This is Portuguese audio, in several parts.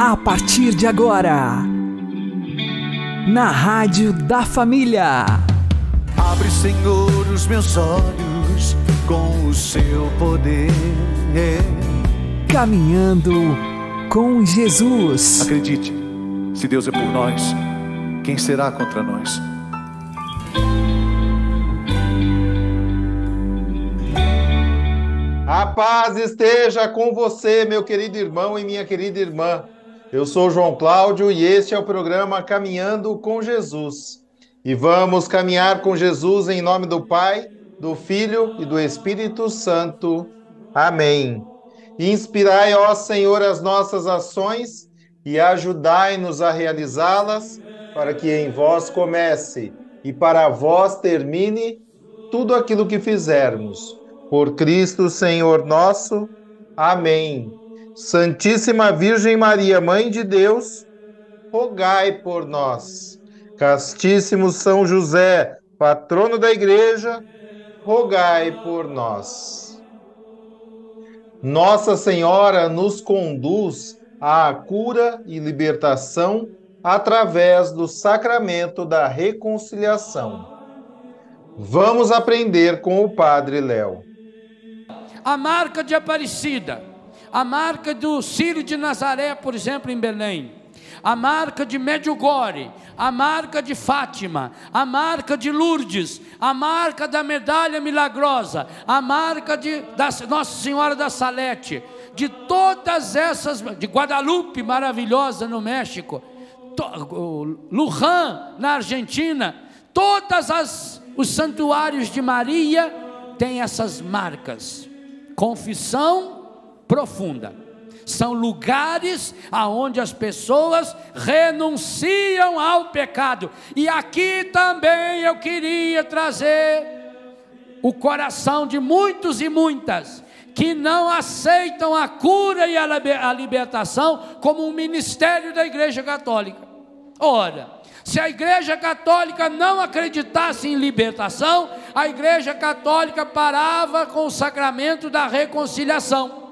A partir de agora, na Rádio da Família. Abre, Senhor, os meus olhos com o seu poder. Caminhando com Jesus. Acredite, se Deus é por nós, quem será contra nós? A paz esteja com você, meu querido irmão e minha querida irmã. Eu sou João Cláudio e este é o programa Caminhando com Jesus. E vamos caminhar com Jesus em nome do Pai, do Filho e do Espírito Santo. Amém. Inspirai, ó Senhor, as nossas ações e ajudai-nos a realizá-las, para que em vós comece e para vós termine tudo aquilo que fizermos. Por Cristo, Senhor nosso. Amém. Santíssima Virgem Maria, Mãe de Deus, rogai por nós. Castíssimo São José, patrono da Igreja, rogai por nós. Nossa Senhora nos conduz à cura e libertação através do sacramento da reconciliação. Vamos aprender com o Padre Léo. A marca de Aparecida, a marca do Círio de Nazaré, por exemplo, em Belém, a marca de Medjugorje, a marca de Fátima, a marca de Lourdes, a marca da medalha milagrosa, a marca de da Nossa Senhora da Salete, de todas essas, de Guadalupe maravilhosa no México, Luján na Argentina, todas as os santuários de Maria têm essas marcas. Confissão profunda são lugares aonde as pessoas renunciam ao pecado. E aqui também eu queria trazer o coração de muitos e muitas que não aceitam a cura e a libertação como um ministério da Igreja Católica. Ora, se a Igreja Católica não acreditasse em libertação, a Igreja Católica parava com o sacramento da reconciliação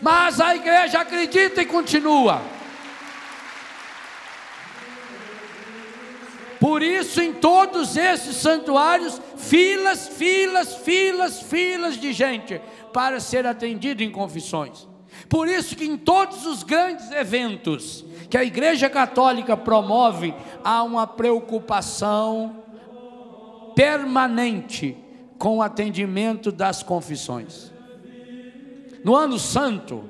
mas a igreja acredita e continua. Por isso, em todos esses santuários, filas, filas, filas, filas de gente para ser atendido em confissões. Por isso que em todos os grandes eventos que a Igreja Católica promove, há uma preocupação permanente com o atendimento das confissões. No ano santo,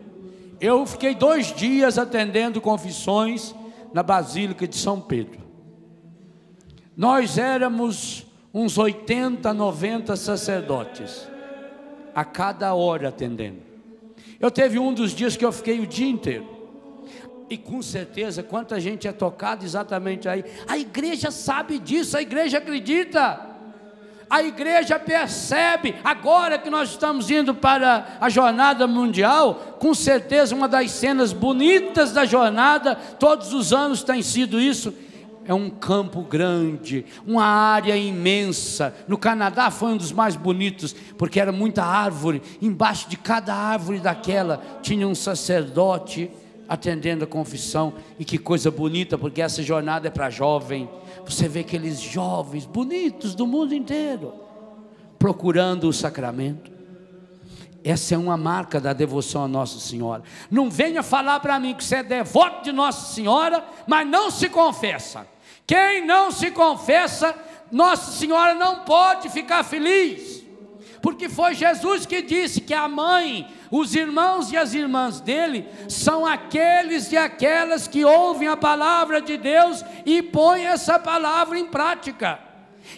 eu fiquei dois dias atendendo confissões na Basílica de São Pedro. Nós éramos uns 80, 90 sacerdotes, a cada hora atendendo. Eu teve um dos dias que eu fiquei o dia inteiro. E com certeza, quanta gente é tocada exatamente aí. A igreja sabe disso, a igreja acredita a igreja percebe, agora que nós estamos indo para a jornada mundial, com certeza uma das cenas bonitas da jornada, todos os anos tem sido isso. É um campo grande, uma área imensa. No Canadá foi um dos mais bonitos, porque era muita árvore. Embaixo de cada árvore daquela tinha um sacerdote atendendo a confissão. E que coisa bonita, porque essa jornada é para jovem você vê aqueles jovens bonitos do mundo inteiro procurando o sacramento. Essa é uma marca da devoção a Nossa Senhora. Não venha falar para mim que você é devoto de Nossa Senhora, mas não se confessa. Quem não se confessa, Nossa Senhora não pode ficar feliz, porque foi Jesus que disse que a mãe os irmãos e as irmãs dele são aqueles e aquelas que ouvem a palavra de Deus e põem essa palavra em prática.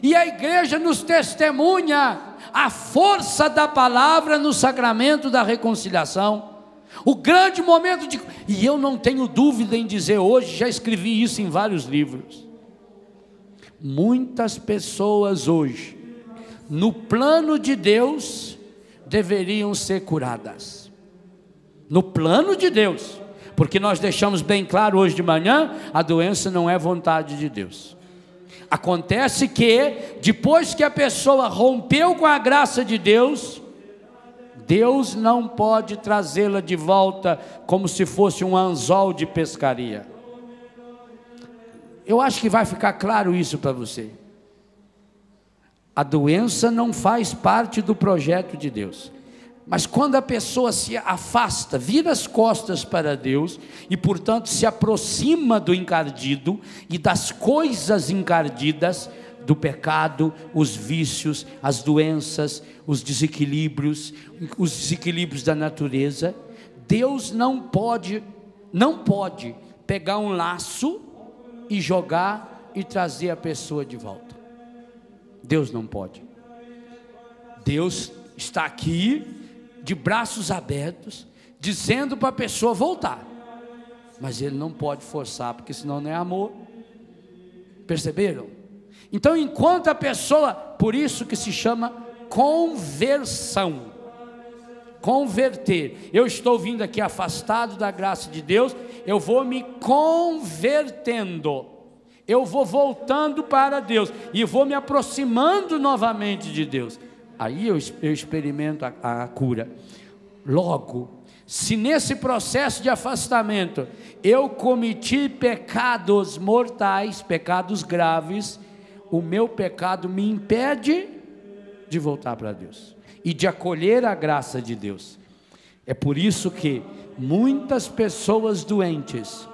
E a igreja nos testemunha a força da palavra no sacramento da reconciliação. O grande momento de. E eu não tenho dúvida em dizer hoje, já escrevi isso em vários livros. Muitas pessoas hoje, no plano de Deus, deveriam ser curadas. No plano de Deus, porque nós deixamos bem claro hoje de manhã, a doença não é vontade de Deus. Acontece que depois que a pessoa rompeu com a graça de Deus, Deus não pode trazê-la de volta como se fosse um anzol de pescaria. Eu acho que vai ficar claro isso para você. A doença não faz parte do projeto de Deus. Mas quando a pessoa se afasta, vira as costas para Deus e, portanto, se aproxima do encardido e das coisas encardidas, do pecado, os vícios, as doenças, os desequilíbrios, os desequilíbrios da natureza, Deus não pode, não pode pegar um laço e jogar e trazer a pessoa de volta. Deus não pode. Deus está aqui de braços abertos, dizendo para a pessoa voltar. Mas ele não pode forçar, porque senão não é amor. Perceberam? Então, enquanto a pessoa, por isso que se chama conversão. Converter. Eu estou vindo aqui afastado da graça de Deus, eu vou me convertendo. Eu vou voltando para Deus e vou me aproximando novamente de Deus. Aí eu, eu experimento a, a cura. Logo, se nesse processo de afastamento eu cometi pecados mortais, pecados graves, o meu pecado me impede de voltar para Deus e de acolher a graça de Deus. É por isso que muitas pessoas doentes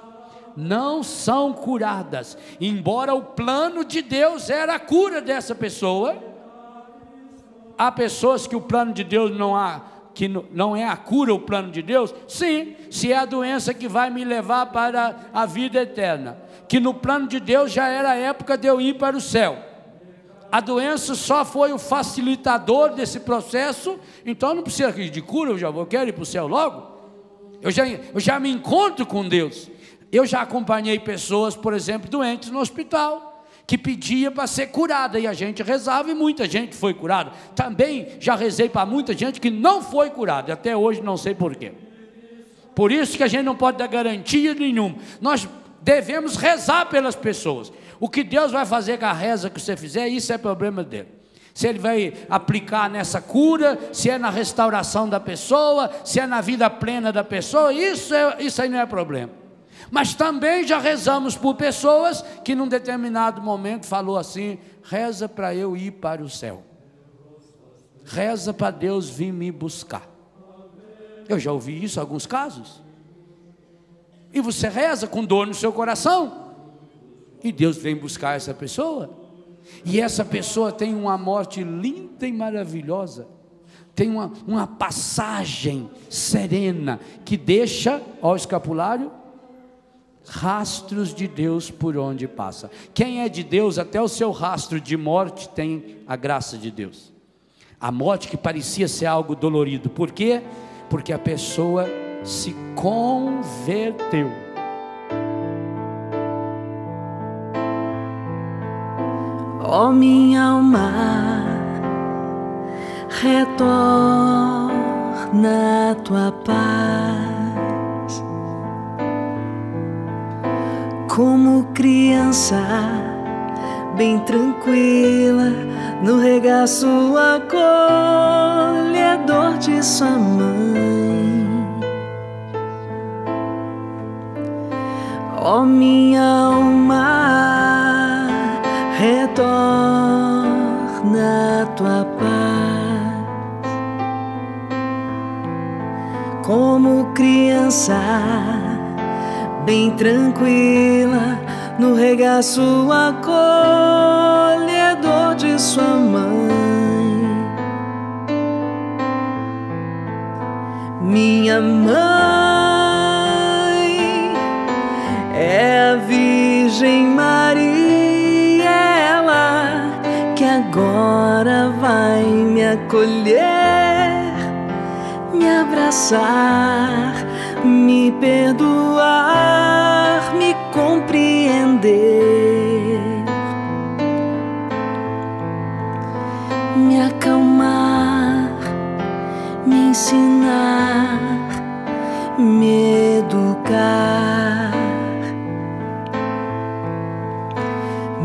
não são curadas, embora o plano de Deus era a cura dessa pessoa. Há pessoas que o plano de Deus não há que não é a cura o plano de Deus? Sim, se é a doença que vai me levar para a vida eterna que no plano de Deus já era a época de eu ir para o céu. A doença só foi o facilitador desse processo, então não precisa de cura, eu já vou, quero ir para o céu logo. Eu já, eu já me encontro com Deus. Eu já acompanhei pessoas, por exemplo, doentes no hospital, que pedia para ser curada, e a gente rezava e muita gente foi curada. Também já rezei para muita gente que não foi curada, até hoje não sei porquê. Por isso que a gente não pode dar garantia nenhuma. Nós devemos rezar pelas pessoas. O que Deus vai fazer com a reza que você fizer, isso é problema dele. Se ele vai aplicar nessa cura, se é na restauração da pessoa, se é na vida plena da pessoa, isso, é, isso aí não é problema. Mas também já rezamos por pessoas que num determinado momento falou assim: reza para eu ir para o céu. Reza para Deus vir me buscar. Eu já ouvi isso em alguns casos. E você reza com dor no seu coração. E Deus vem buscar essa pessoa. E essa pessoa tem uma morte linda e maravilhosa. Tem uma, uma passagem serena que deixa, ao escapulário, rastros de Deus por onde passa. Quem é de Deus, até o seu rastro de morte tem a graça de Deus. A morte que parecia ser algo dolorido. Por quê? Porque a pessoa se converteu. Ó oh, minha alma, retorna a tua paz, como criança, bem tranquila, no regaço acolhedor de sua mãe. Ó oh, minha alma, retorna a tua paz, como criança, bem tranquila, no regaço acolhedor de sua mãe. Minha mãe é a Virgem Maria, ela que agora vai me acolher, me abraçar, me perdoar, compreender, me acalmar, me ensinar, me educar.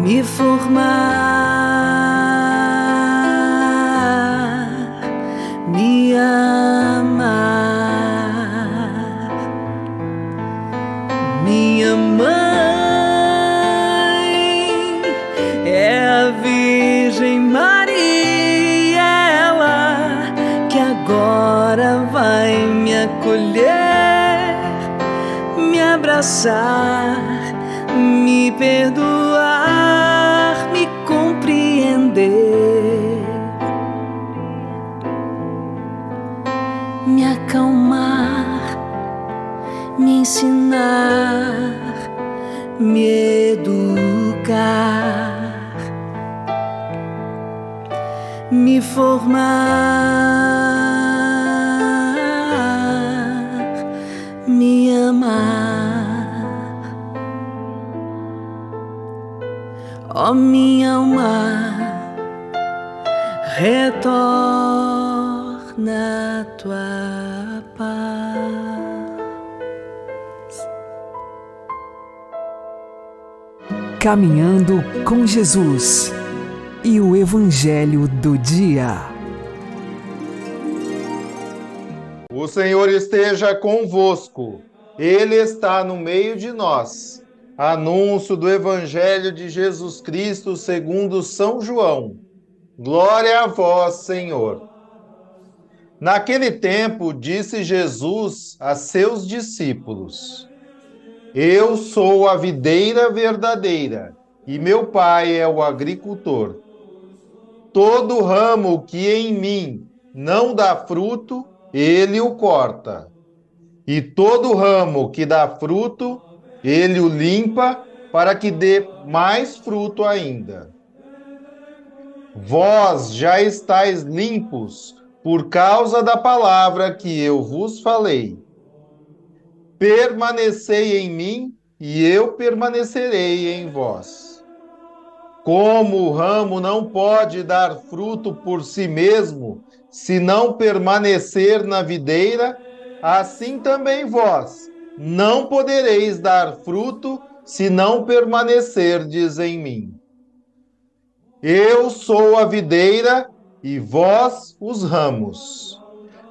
me formar, abraçar, me perdoar, Caminhando com Jesus e o Evangelho do Dia. O Senhor esteja convosco, Ele está no meio de nós. Anúncio do Evangelho de Jesus Cristo segundo São João. Glória a vós, Senhor. Naquele tempo, disse Jesus a seus discípulos: Eu sou a videira verdadeira e meu pai é o agricultor. Todo ramo que em mim não dá fruto, ele o corta. E todo ramo que dá fruto, ele o limpa para que dê mais fruto ainda. Vós já estáis limpos por causa da palavra que eu vos falei. Permanecei em mim e eu permanecerei em vós. Como o ramo não pode dar fruto por si mesmo, se não permanecer na videira, assim também vós não podereis dar fruto se não permanecerdes em mim. Eu sou a videira e vós os ramos.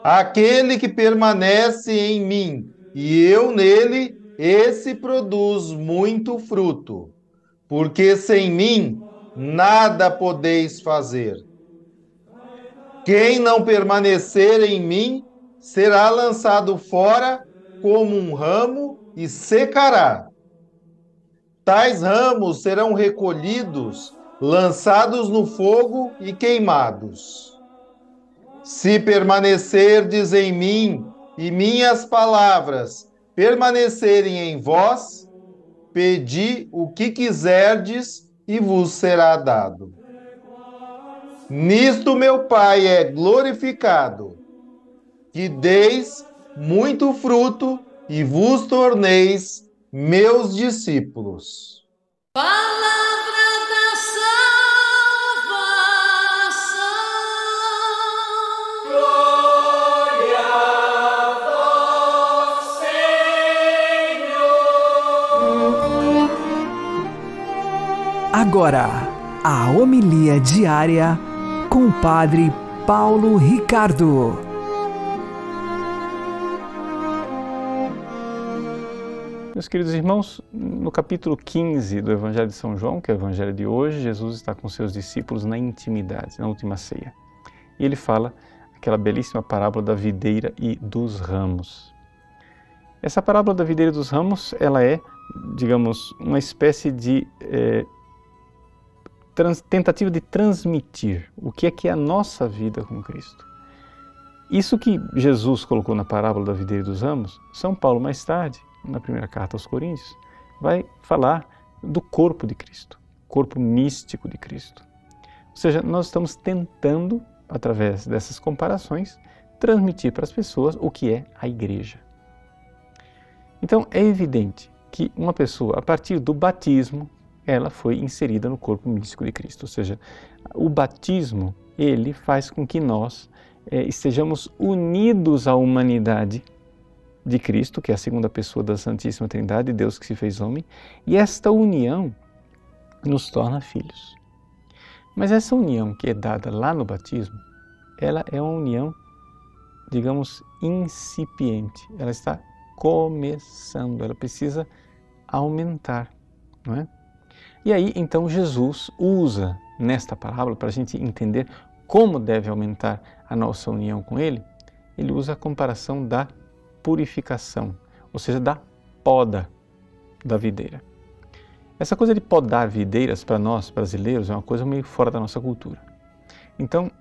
Aquele que permanece em mim e eu nele, esse produz muito fruto. Porque sem mim nada podeis fazer. Quem não permanecer em mim será lançado fora como um ramo e secará. Tais ramos serão recolhidos lançados no fogo e queimados. Se permanecerdes em mim e minhas palavras permanecerem em vós, pedi o que quiserdes e vos será dado. Nisto meu Pai é glorificado, que deis muito fruto e vos torneis meus discípulos. Palavra Agora, a homilia diária com o Padre Paulo Ricardo. Meus queridos irmãos, no capítulo 15 do Evangelho de São João, que é o Evangelho de hoje, Jesus está com seus discípulos na intimidade, na última ceia. E ele fala aquela belíssima parábola da videira e dos ramos. Essa parábola da videira e dos ramos, ela é, digamos, uma espécie de é, trans, tentativa de transmitir o que é que é a nossa vida com Cristo. Isso que Jesus colocou na parábola da videira e dos ramos, São Paulo mais tarde na primeira carta aos Coríntios, vai falar do corpo de Cristo, corpo místico de Cristo. Ou seja, nós estamos tentando, através dessas comparações, transmitir para as pessoas o que é a igreja. Então, é evidente que uma pessoa, a partir do batismo, ela foi inserida no corpo místico de Cristo. Ou seja, o batismo, ele faz com que nós é, estejamos unidos à humanidade de Cristo, que é a segunda pessoa da Santíssima Trindade, Deus que se fez homem, e esta união nos torna filhos. Mas essa união que é dada lá no batismo, ela é uma união, digamos, incipiente. Ela está começando, ela precisa aumentar, não é? E aí, então, Jesus usa nesta parábola, para a gente entender como deve aumentar a nossa união com Ele, ele usa a comparação da purificação, ou seja, da poda da videira. Essa coisa de podar videiras para nós brasileiros é uma coisa meio fora da nossa cultura. Então,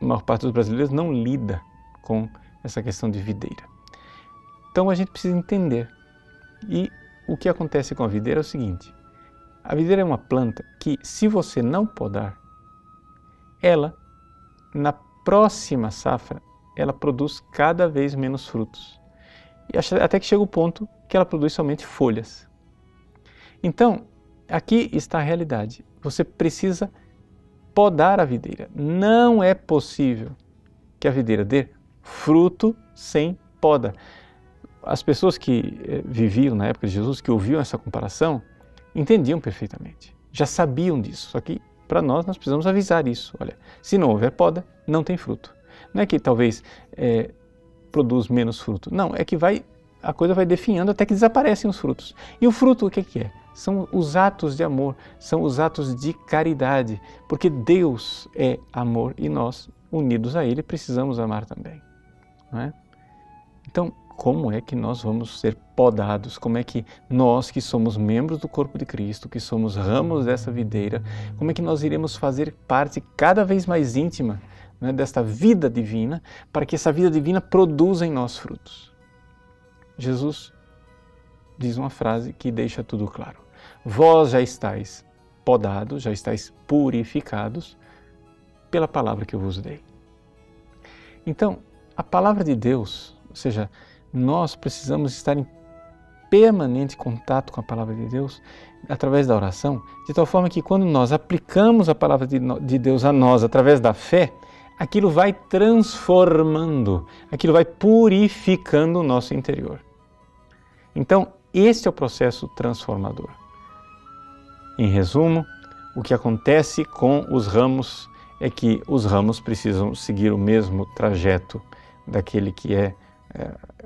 a maior parte dos brasileiros não lida com essa questão de videira. Então a gente precisa entender. E o que acontece com a videira é o seguinte: a videira é uma planta que, se você não podar, ela, na próxima safra, ela produz cada vez menos frutos. E até que chega o ponto que ela produz somente folhas. Então, aqui está a realidade. Você precisa podar a videira. Não é possível que a videira dê fruto sem poda. As pessoas que eh, viviam na época de Jesus, que ouviam essa comparação, entendiam perfeitamente, já sabiam disso. Só que para nós, nós precisamos avisar isso. Olha, se não houver poda, não tem fruto. Não é que talvez é, produz menos fruto. Não, é que vai a coisa vai definhando até que desaparecem os frutos. E o fruto o que, que é? São os atos de amor, são os atos de caridade, porque Deus é amor e nós, unidos a Ele, precisamos amar também. É? Então, como é que nós vamos ser podados? Como é que nós, que somos membros do corpo de Cristo, que somos ramos dessa videira, como é que nós iremos fazer parte cada vez mais íntima né, desta vida divina, para que essa vida divina produza em nós frutos. Jesus diz uma frase que deixa tudo claro. Vós já estáis podados, já estáis purificados pela palavra que eu vos dei. Então, a palavra de Deus, ou seja, nós precisamos estar em permanente contato com a palavra de Deus através da oração, de tal forma que quando nós aplicamos a palavra de Deus a nós através da fé, aquilo vai transformando, aquilo vai purificando o nosso interior. Então, este é o processo transformador. Em resumo, o que acontece com os ramos é que os ramos precisam seguir o mesmo trajeto daquele que é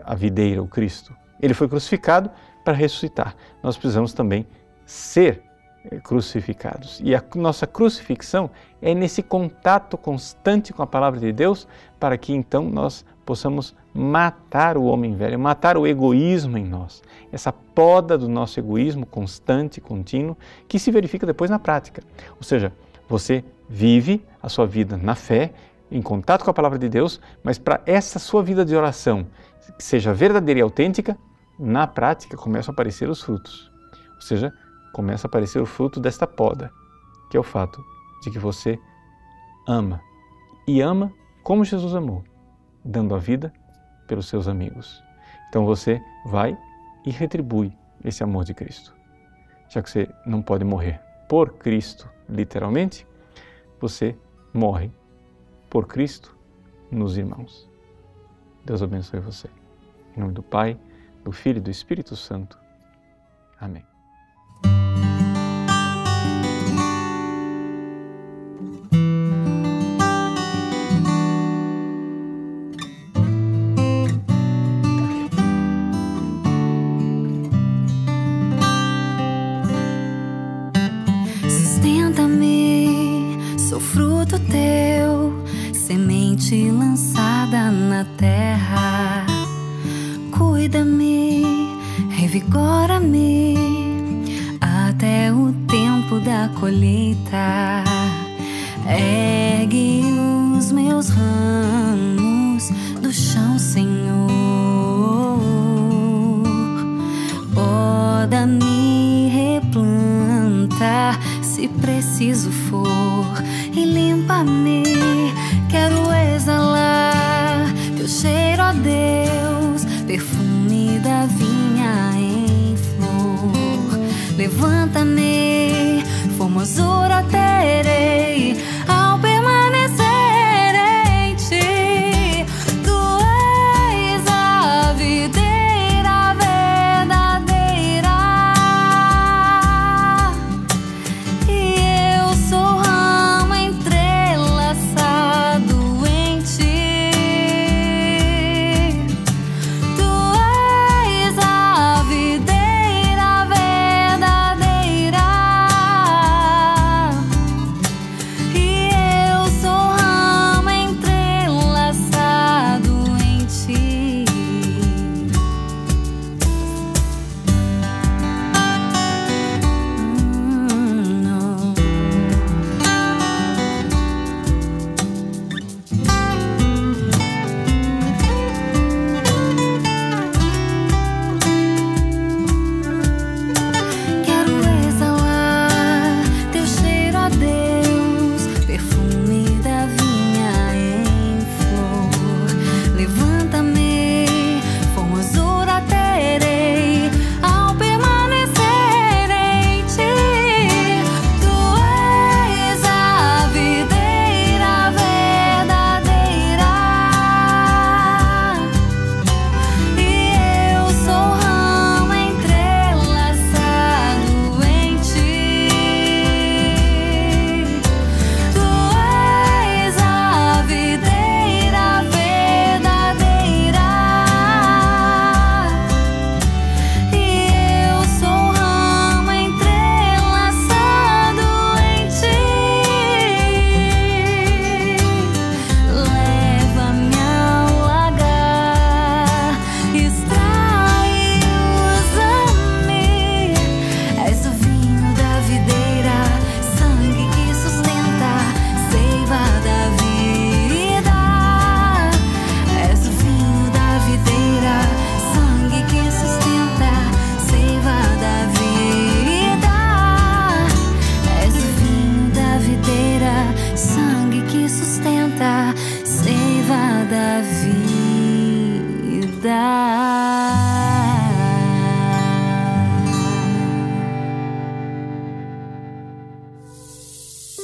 a videira, o Cristo. Ele foi crucificado para ressuscitar. Nós precisamos também ser é, crucificados. E a nossa crucifixão é nesse contato constante com a palavra de Deus, para que então nós possamos matar o homem velho, matar o egoísmo em nós. Essa poda do nosso egoísmo constante, contínuo, que se verifica depois na prática. Ou seja, você vive a sua vida na fé, em contato com a palavra de Deus, mas para essa sua vida de oração que seja verdadeira e autêntica, na prática começam a aparecer os frutos. Ou seja, começa a aparecer o fruto desta poda, que é o fato de que você ama. E ama como Jesus amou, dando a vida pelos seus amigos. Então você vai e retribui esse amor de Cristo. Já que você não pode morrer por Cristo, literalmente, você morre por Cristo nos irmãos. Deus abençoe você. Em nome do Pai, do Filho e do Espírito Santo. Amém.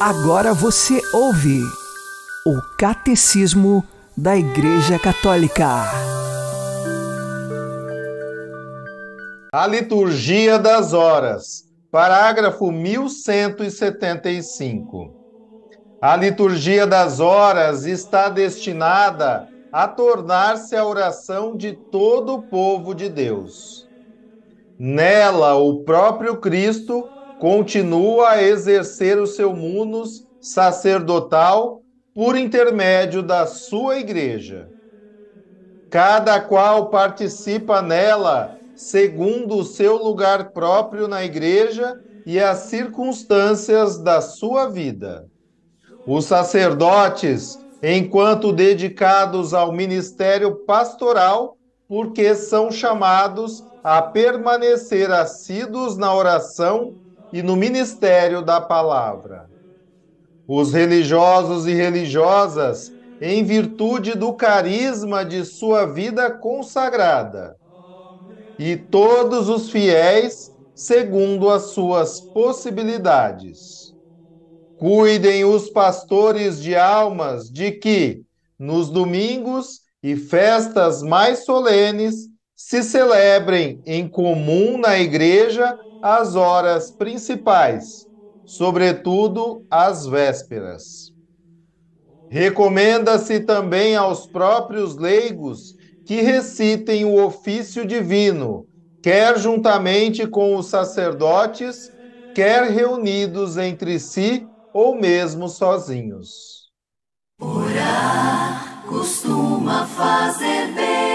Agora você ouve o Catecismo da Igreja Católica. A liturgia das horas, parágrafo 1175. A liturgia das horas está destinada a tornar-se a oração de todo o povo de Deus. Nela, o próprio Cristo continua a exercer o seu munus sacerdotal por intermédio da sua igreja. Cada qual participa nela segundo o seu lugar próprio na igreja e as circunstâncias da sua vida. Os sacerdotes, enquanto dedicados ao ministério pastoral, porque são chamados a permanecer assíduos na oração e no ministério da palavra. Os religiosos e religiosas, em virtude do carisma de sua vida consagrada, e todos os fiéis, segundo as suas possibilidades. Cuidem os pastores de almas de que, nos domingos e festas mais solenes, se celebrem em comum na igreja as horas principais, sobretudo as vésperas. Recomenda-se também aos próprios leigos que recitem o ofício divino, quer juntamente com os sacerdotes, quer reunidos entre si ou mesmo sozinhos. Orar costuma fazer bem.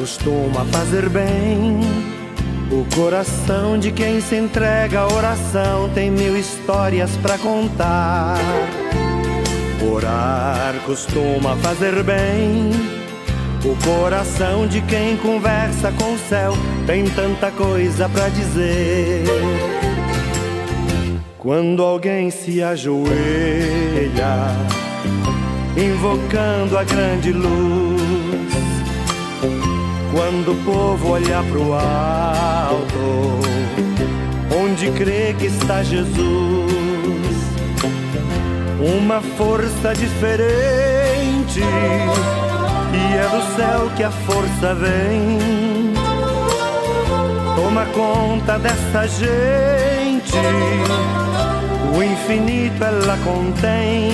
Costuma fazer bem. O coração de quem se entrega à oração tem mil histórias para contar. Orar costuma fazer bem. O coração de quem conversa com o céu tem tanta coisa para dizer. Quando alguém se ajoelha, invocando a grande luz, quando o povo olha pro alto, onde crê que está Jesus, uma força diferente, e é do céu que a força vem. Toma conta dessa gente, o infinito ela contém.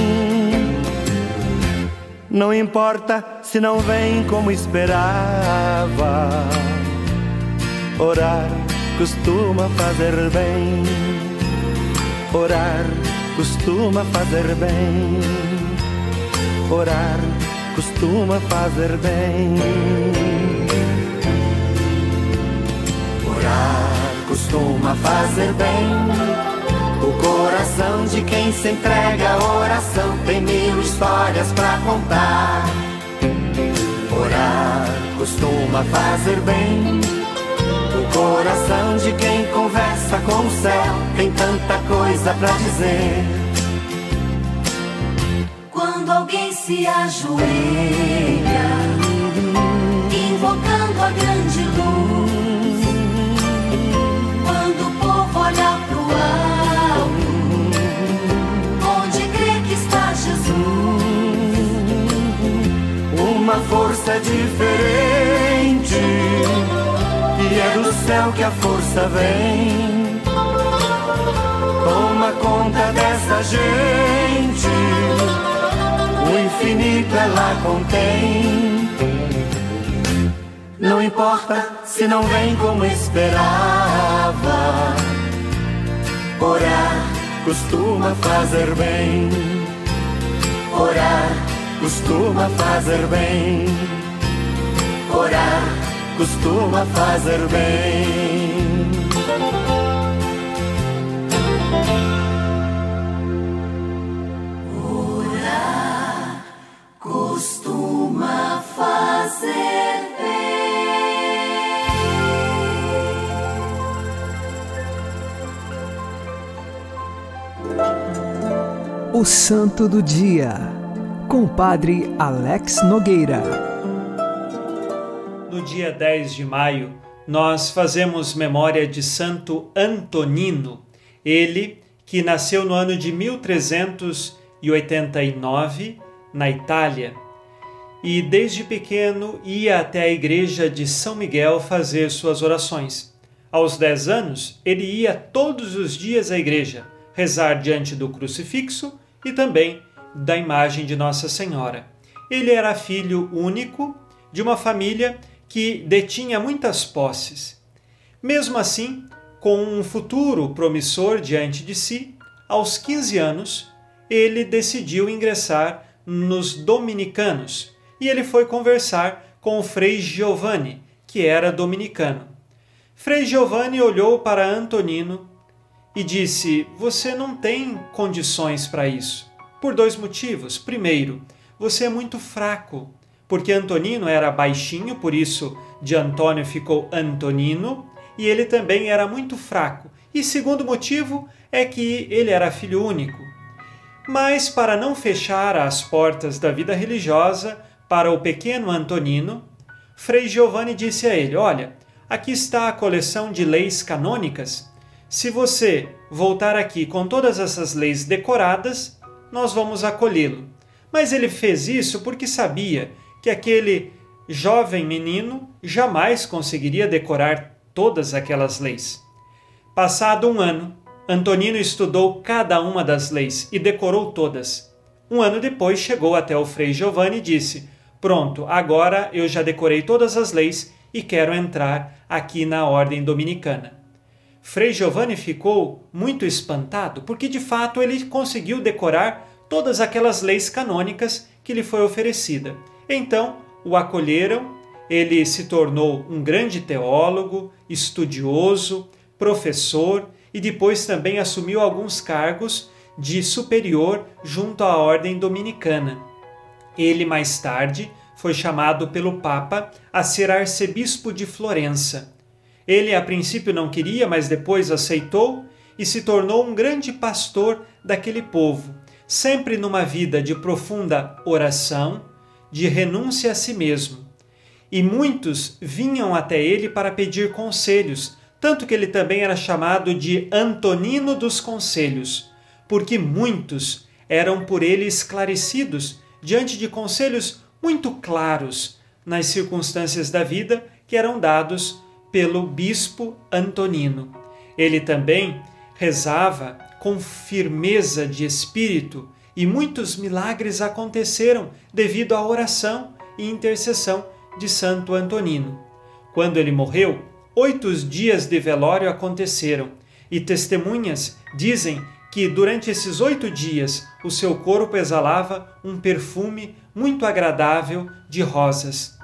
Não importa se não vem como esperava. Orar costuma fazer bem. Orar costuma fazer bem. Orar costuma fazer bem. Orar costuma fazer bem. O coração de quem se entrega à oração tem mil histórias para contar. Costuma fazer bem. O coração de quem conversa com o céu tem tanta coisa para dizer. Quando alguém se ajoelha, vem. Toma conta dessa gente. O infinito ela contém. Não importa se não vem como esperava. Orar costuma fazer bem. Orar costuma fazer bem. Orar costuma fazer bem. O Santo do Dia, com Padre Alex Nogueira. No dia 10 de maio, nós fazemos memória de Santo Antonino, ele que nasceu no ano de 1389 na Itália e desde pequeno ia até a igreja de São Miguel fazer suas orações. Aos 10 anos, ele ia todos os dias à igreja rezar diante do crucifixo e também da imagem de Nossa Senhora. Ele era filho único de uma família que detinha muitas posses. Mesmo assim, com um futuro promissor diante de si, aos 15 anos, ele decidiu ingressar nos dominicanos e ele foi conversar com o Frei Giovanni, que era dominicano. Frei Giovanni olhou para Antonino e disse: Você não tem condições para isso. Por dois motivos. Primeiro, você é muito fraco, porque Antonino era baixinho, por isso de Antônio ficou Antonino, e ele também era muito fraco. E segundo motivo é que ele era filho único. Mas para não fechar as portas da vida religiosa para o pequeno Antonino, Frei Giovanni disse a ele: Olha, aqui está a coleção de leis canônicas. Se você voltar aqui com todas essas leis decoradas, nós vamos acolhê-lo. Mas ele fez isso porque sabia que aquele jovem menino jamais conseguiria decorar todas aquelas leis. Passado um ano, Antonino estudou cada uma das leis e decorou todas. Um ano depois chegou até o Frei Giovanni e disse: Pronto, agora eu já decorei todas as leis e quero entrar aqui na ordem dominicana. Frei Giovanni ficou muito espantado porque de fato ele conseguiu decorar todas aquelas leis canônicas que lhe foi oferecida. Então o acolheram, ele se tornou um grande teólogo, estudioso, professor e depois também assumiu alguns cargos de superior junto à ordem dominicana. Ele mais tarde foi chamado pelo Papa a ser arcebispo de Florença. Ele a princípio não queria, mas depois aceitou e se tornou um grande pastor daquele povo, sempre numa vida de profunda oração, de renúncia a si mesmo. E muitos vinham até ele para pedir conselhos tanto que ele também era chamado de Antonino dos Conselhos, porque muitos eram por ele esclarecidos diante de conselhos muito claros nas circunstâncias da vida que eram dados pelo bispo Antonino. Ele também rezava com firmeza de espírito e muitos milagres aconteceram devido à oração e intercessão de Santo Antonino. Quando ele morreu, oito dias de velório aconteceram e testemunhas dizem que durante esses oito dias o seu corpo exalava um perfume muito agradável de rosas.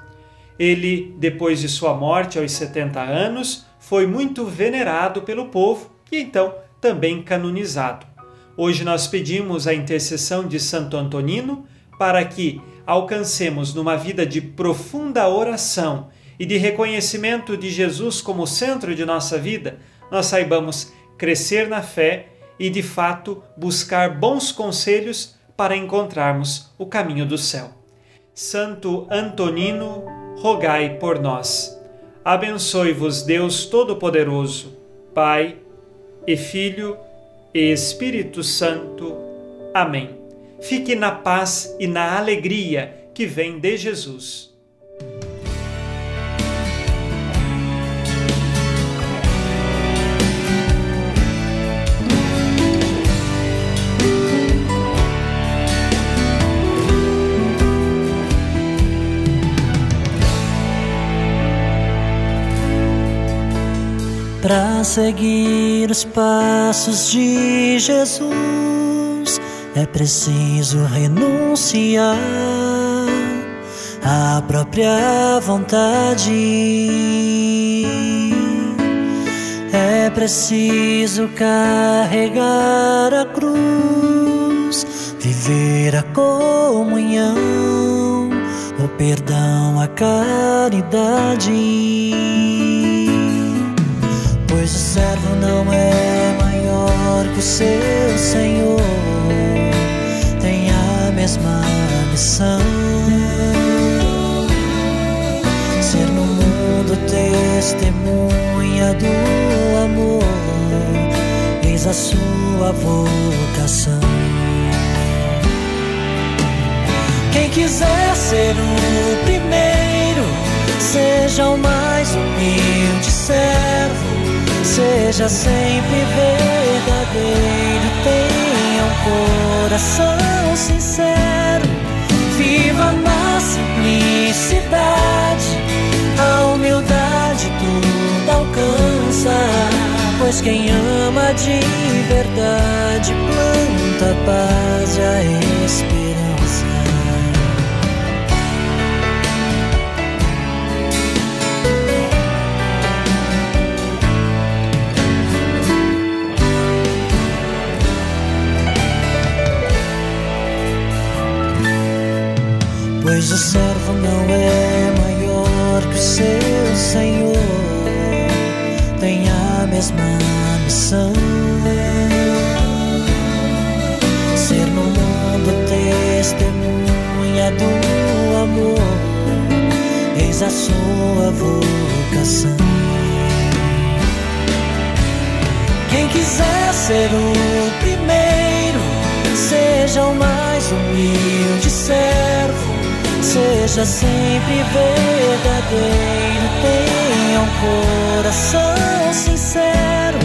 Ele, depois de sua morte aos 70 anos, foi muito venerado pelo povo e então também canonizado. Hoje nós pedimos a intercessão de Santo Antonino para que alcancemos numa vida de profunda oração e de reconhecimento de Jesus como centro de nossa vida, nós saibamos crescer na fé e, de fato, buscar bons conselhos para encontrarmos o caminho do céu. Santo Antonino, rogai por nós. Abençoe-vos Deus Todo-Poderoso, Pai e Filho e Espírito Santo. Amém. Fique na paz e na alegria que vem de Jesus. Seguir os passos de Jesus é preciso renunciar à própria vontade. É preciso carregar a cruz, viver a comunhão, o perdão, a caridade pois o servo não é maior que o seu senhor, tem a mesma missão. Ser no mundo testemunha do amor, eis a sua vocação. Quem quiser ser um seja sempre verdadeiro, tenha um coração sincero, viva na simplicidade, a humildade tudo alcança. Pois quem ama de verdade planta paz e a esperança. Pois o servo não é maior que o seu senhor, tem a mesma missão. Ser no mundo testemunha do amor, eis a sua vocação. Quem quiser ser o primeiro, seja o mais humilde servo seja sempre verdadeiro, tenha um coração sincero,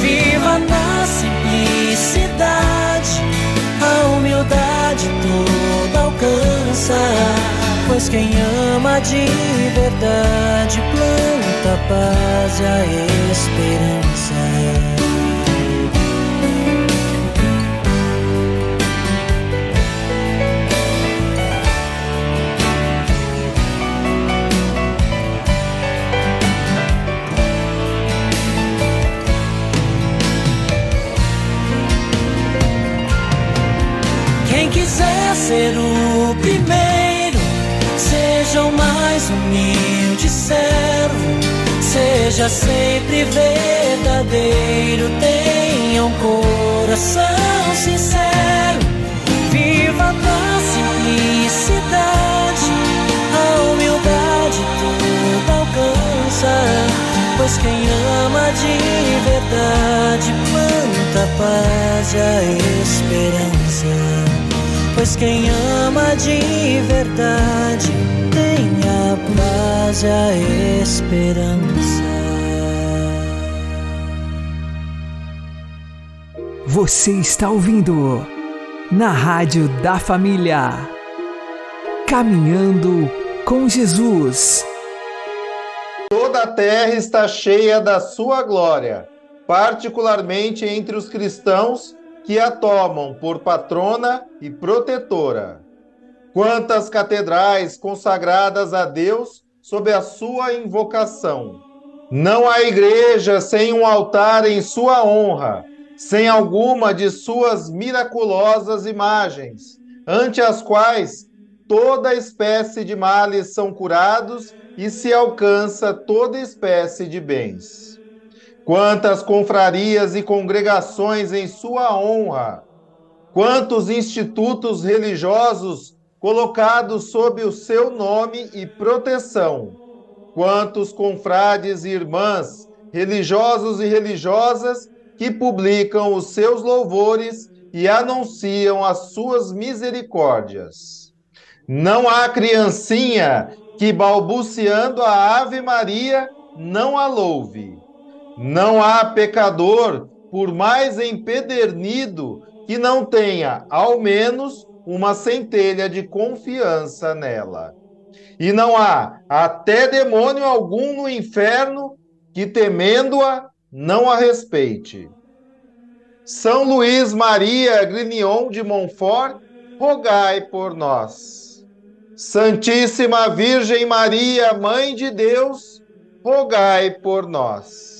viva na simplicidade, a humildade toda alcança, pois quem ama de verdade planta paz e a esperança. Ser o primeiro, seja o mais humilde servo, seja sempre verdadeiro, tenha um coração sincero, viva na simplicidade, a humildade tudo alcança. Pois quem ama de verdade planta paz e a esperança. Pois quem ama de verdade tem a paz e a esperança. Você está ouvindo na Rádio da Família. Caminhando com Jesus. Toda a terra está cheia da sua glória, particularmente entre os cristãos que a tomam por patrona e protetora. Quantas catedrais consagradas a Deus sob a sua invocação. Não há igreja sem um altar em sua honra, sem alguma de suas miraculosas imagens, ante as quais toda espécie de males são curados e se alcança toda espécie de bens. Quantas confrarias e congregações em sua honra, quantos institutos religiosos colocados sob o seu nome e proteção, quantos confrades e irmãs, religiosos e religiosas, que publicam os seus louvores e anunciam as suas misericórdias. Não há criancinha que, balbuciando a Ave Maria, não a louve. Não há pecador, por mais empedernido, que não tenha, ao menos, uma centelha de confiança nela. E não há até demônio algum no inferno que, temendo-a, não a respeite. São Luís Maria Grignion de Montfort, rogai por nós. Santíssima Virgem Maria, Mãe de Deus, rogai por nós.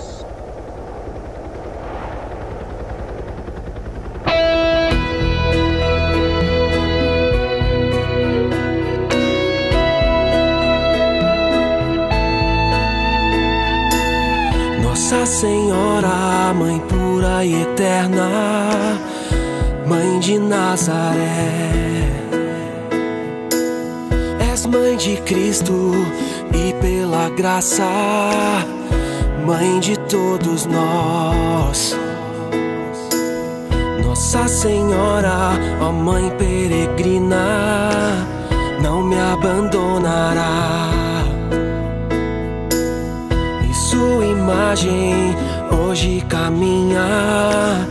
Nossa Senhora, Mãe pura e eterna, Mãe de Nazaré. És Mãe de Cristo e pela graça, Mãe de todos nós. Nossa Senhora, ó Mãe peregrina, não me abandonará. imagem hoje caminha,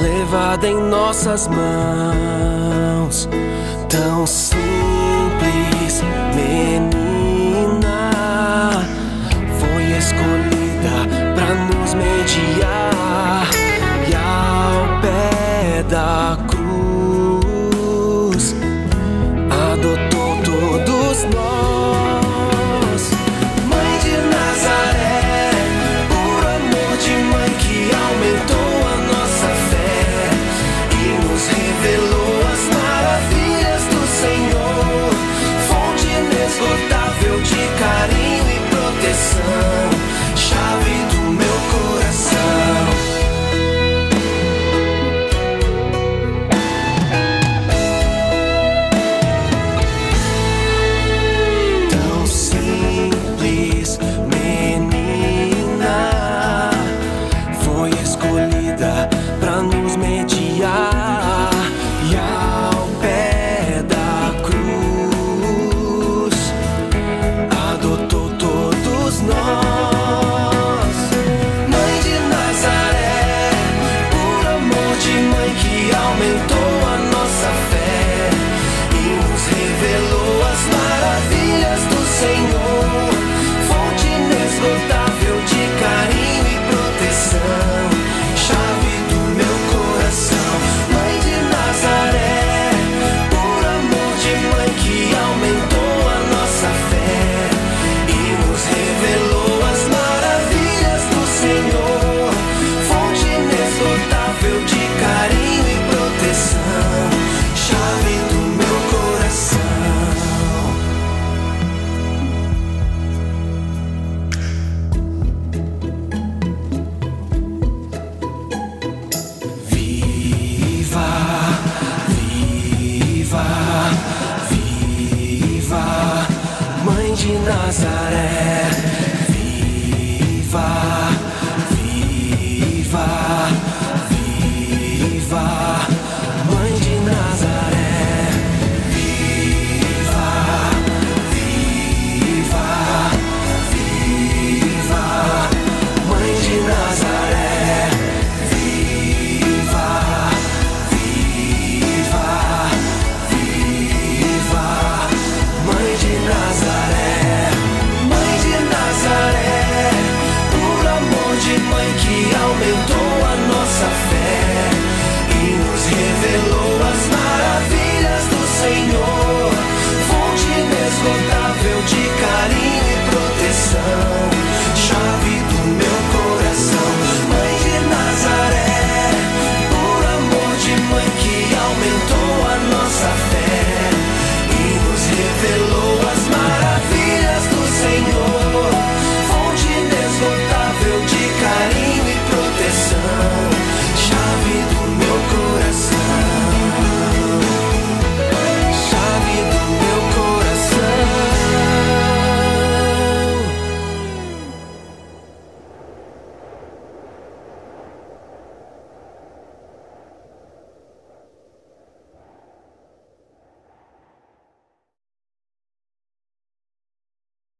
levada em nossas mãos. Tão simples, menina, foi escolhida pra nos mediar e ao pé da cruz.